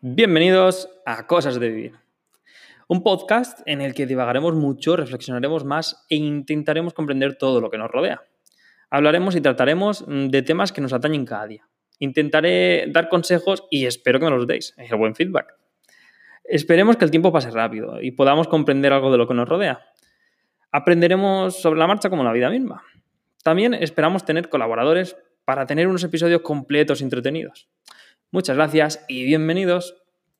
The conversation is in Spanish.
Bienvenidos a Cosas de Vivir, un podcast en el que divagaremos mucho, reflexionaremos más e intentaremos comprender todo lo que nos rodea. Hablaremos y trataremos de temas que nos atañen cada día. Intentaré dar consejos y espero que me los deis, el buen feedback. Esperemos que el tiempo pase rápido y podamos comprender algo de lo que nos rodea. Aprenderemos sobre la marcha como la vida misma. También esperamos tener colaboradores para tener unos episodios completos y entretenidos. Muchas gracias y bienvenidos.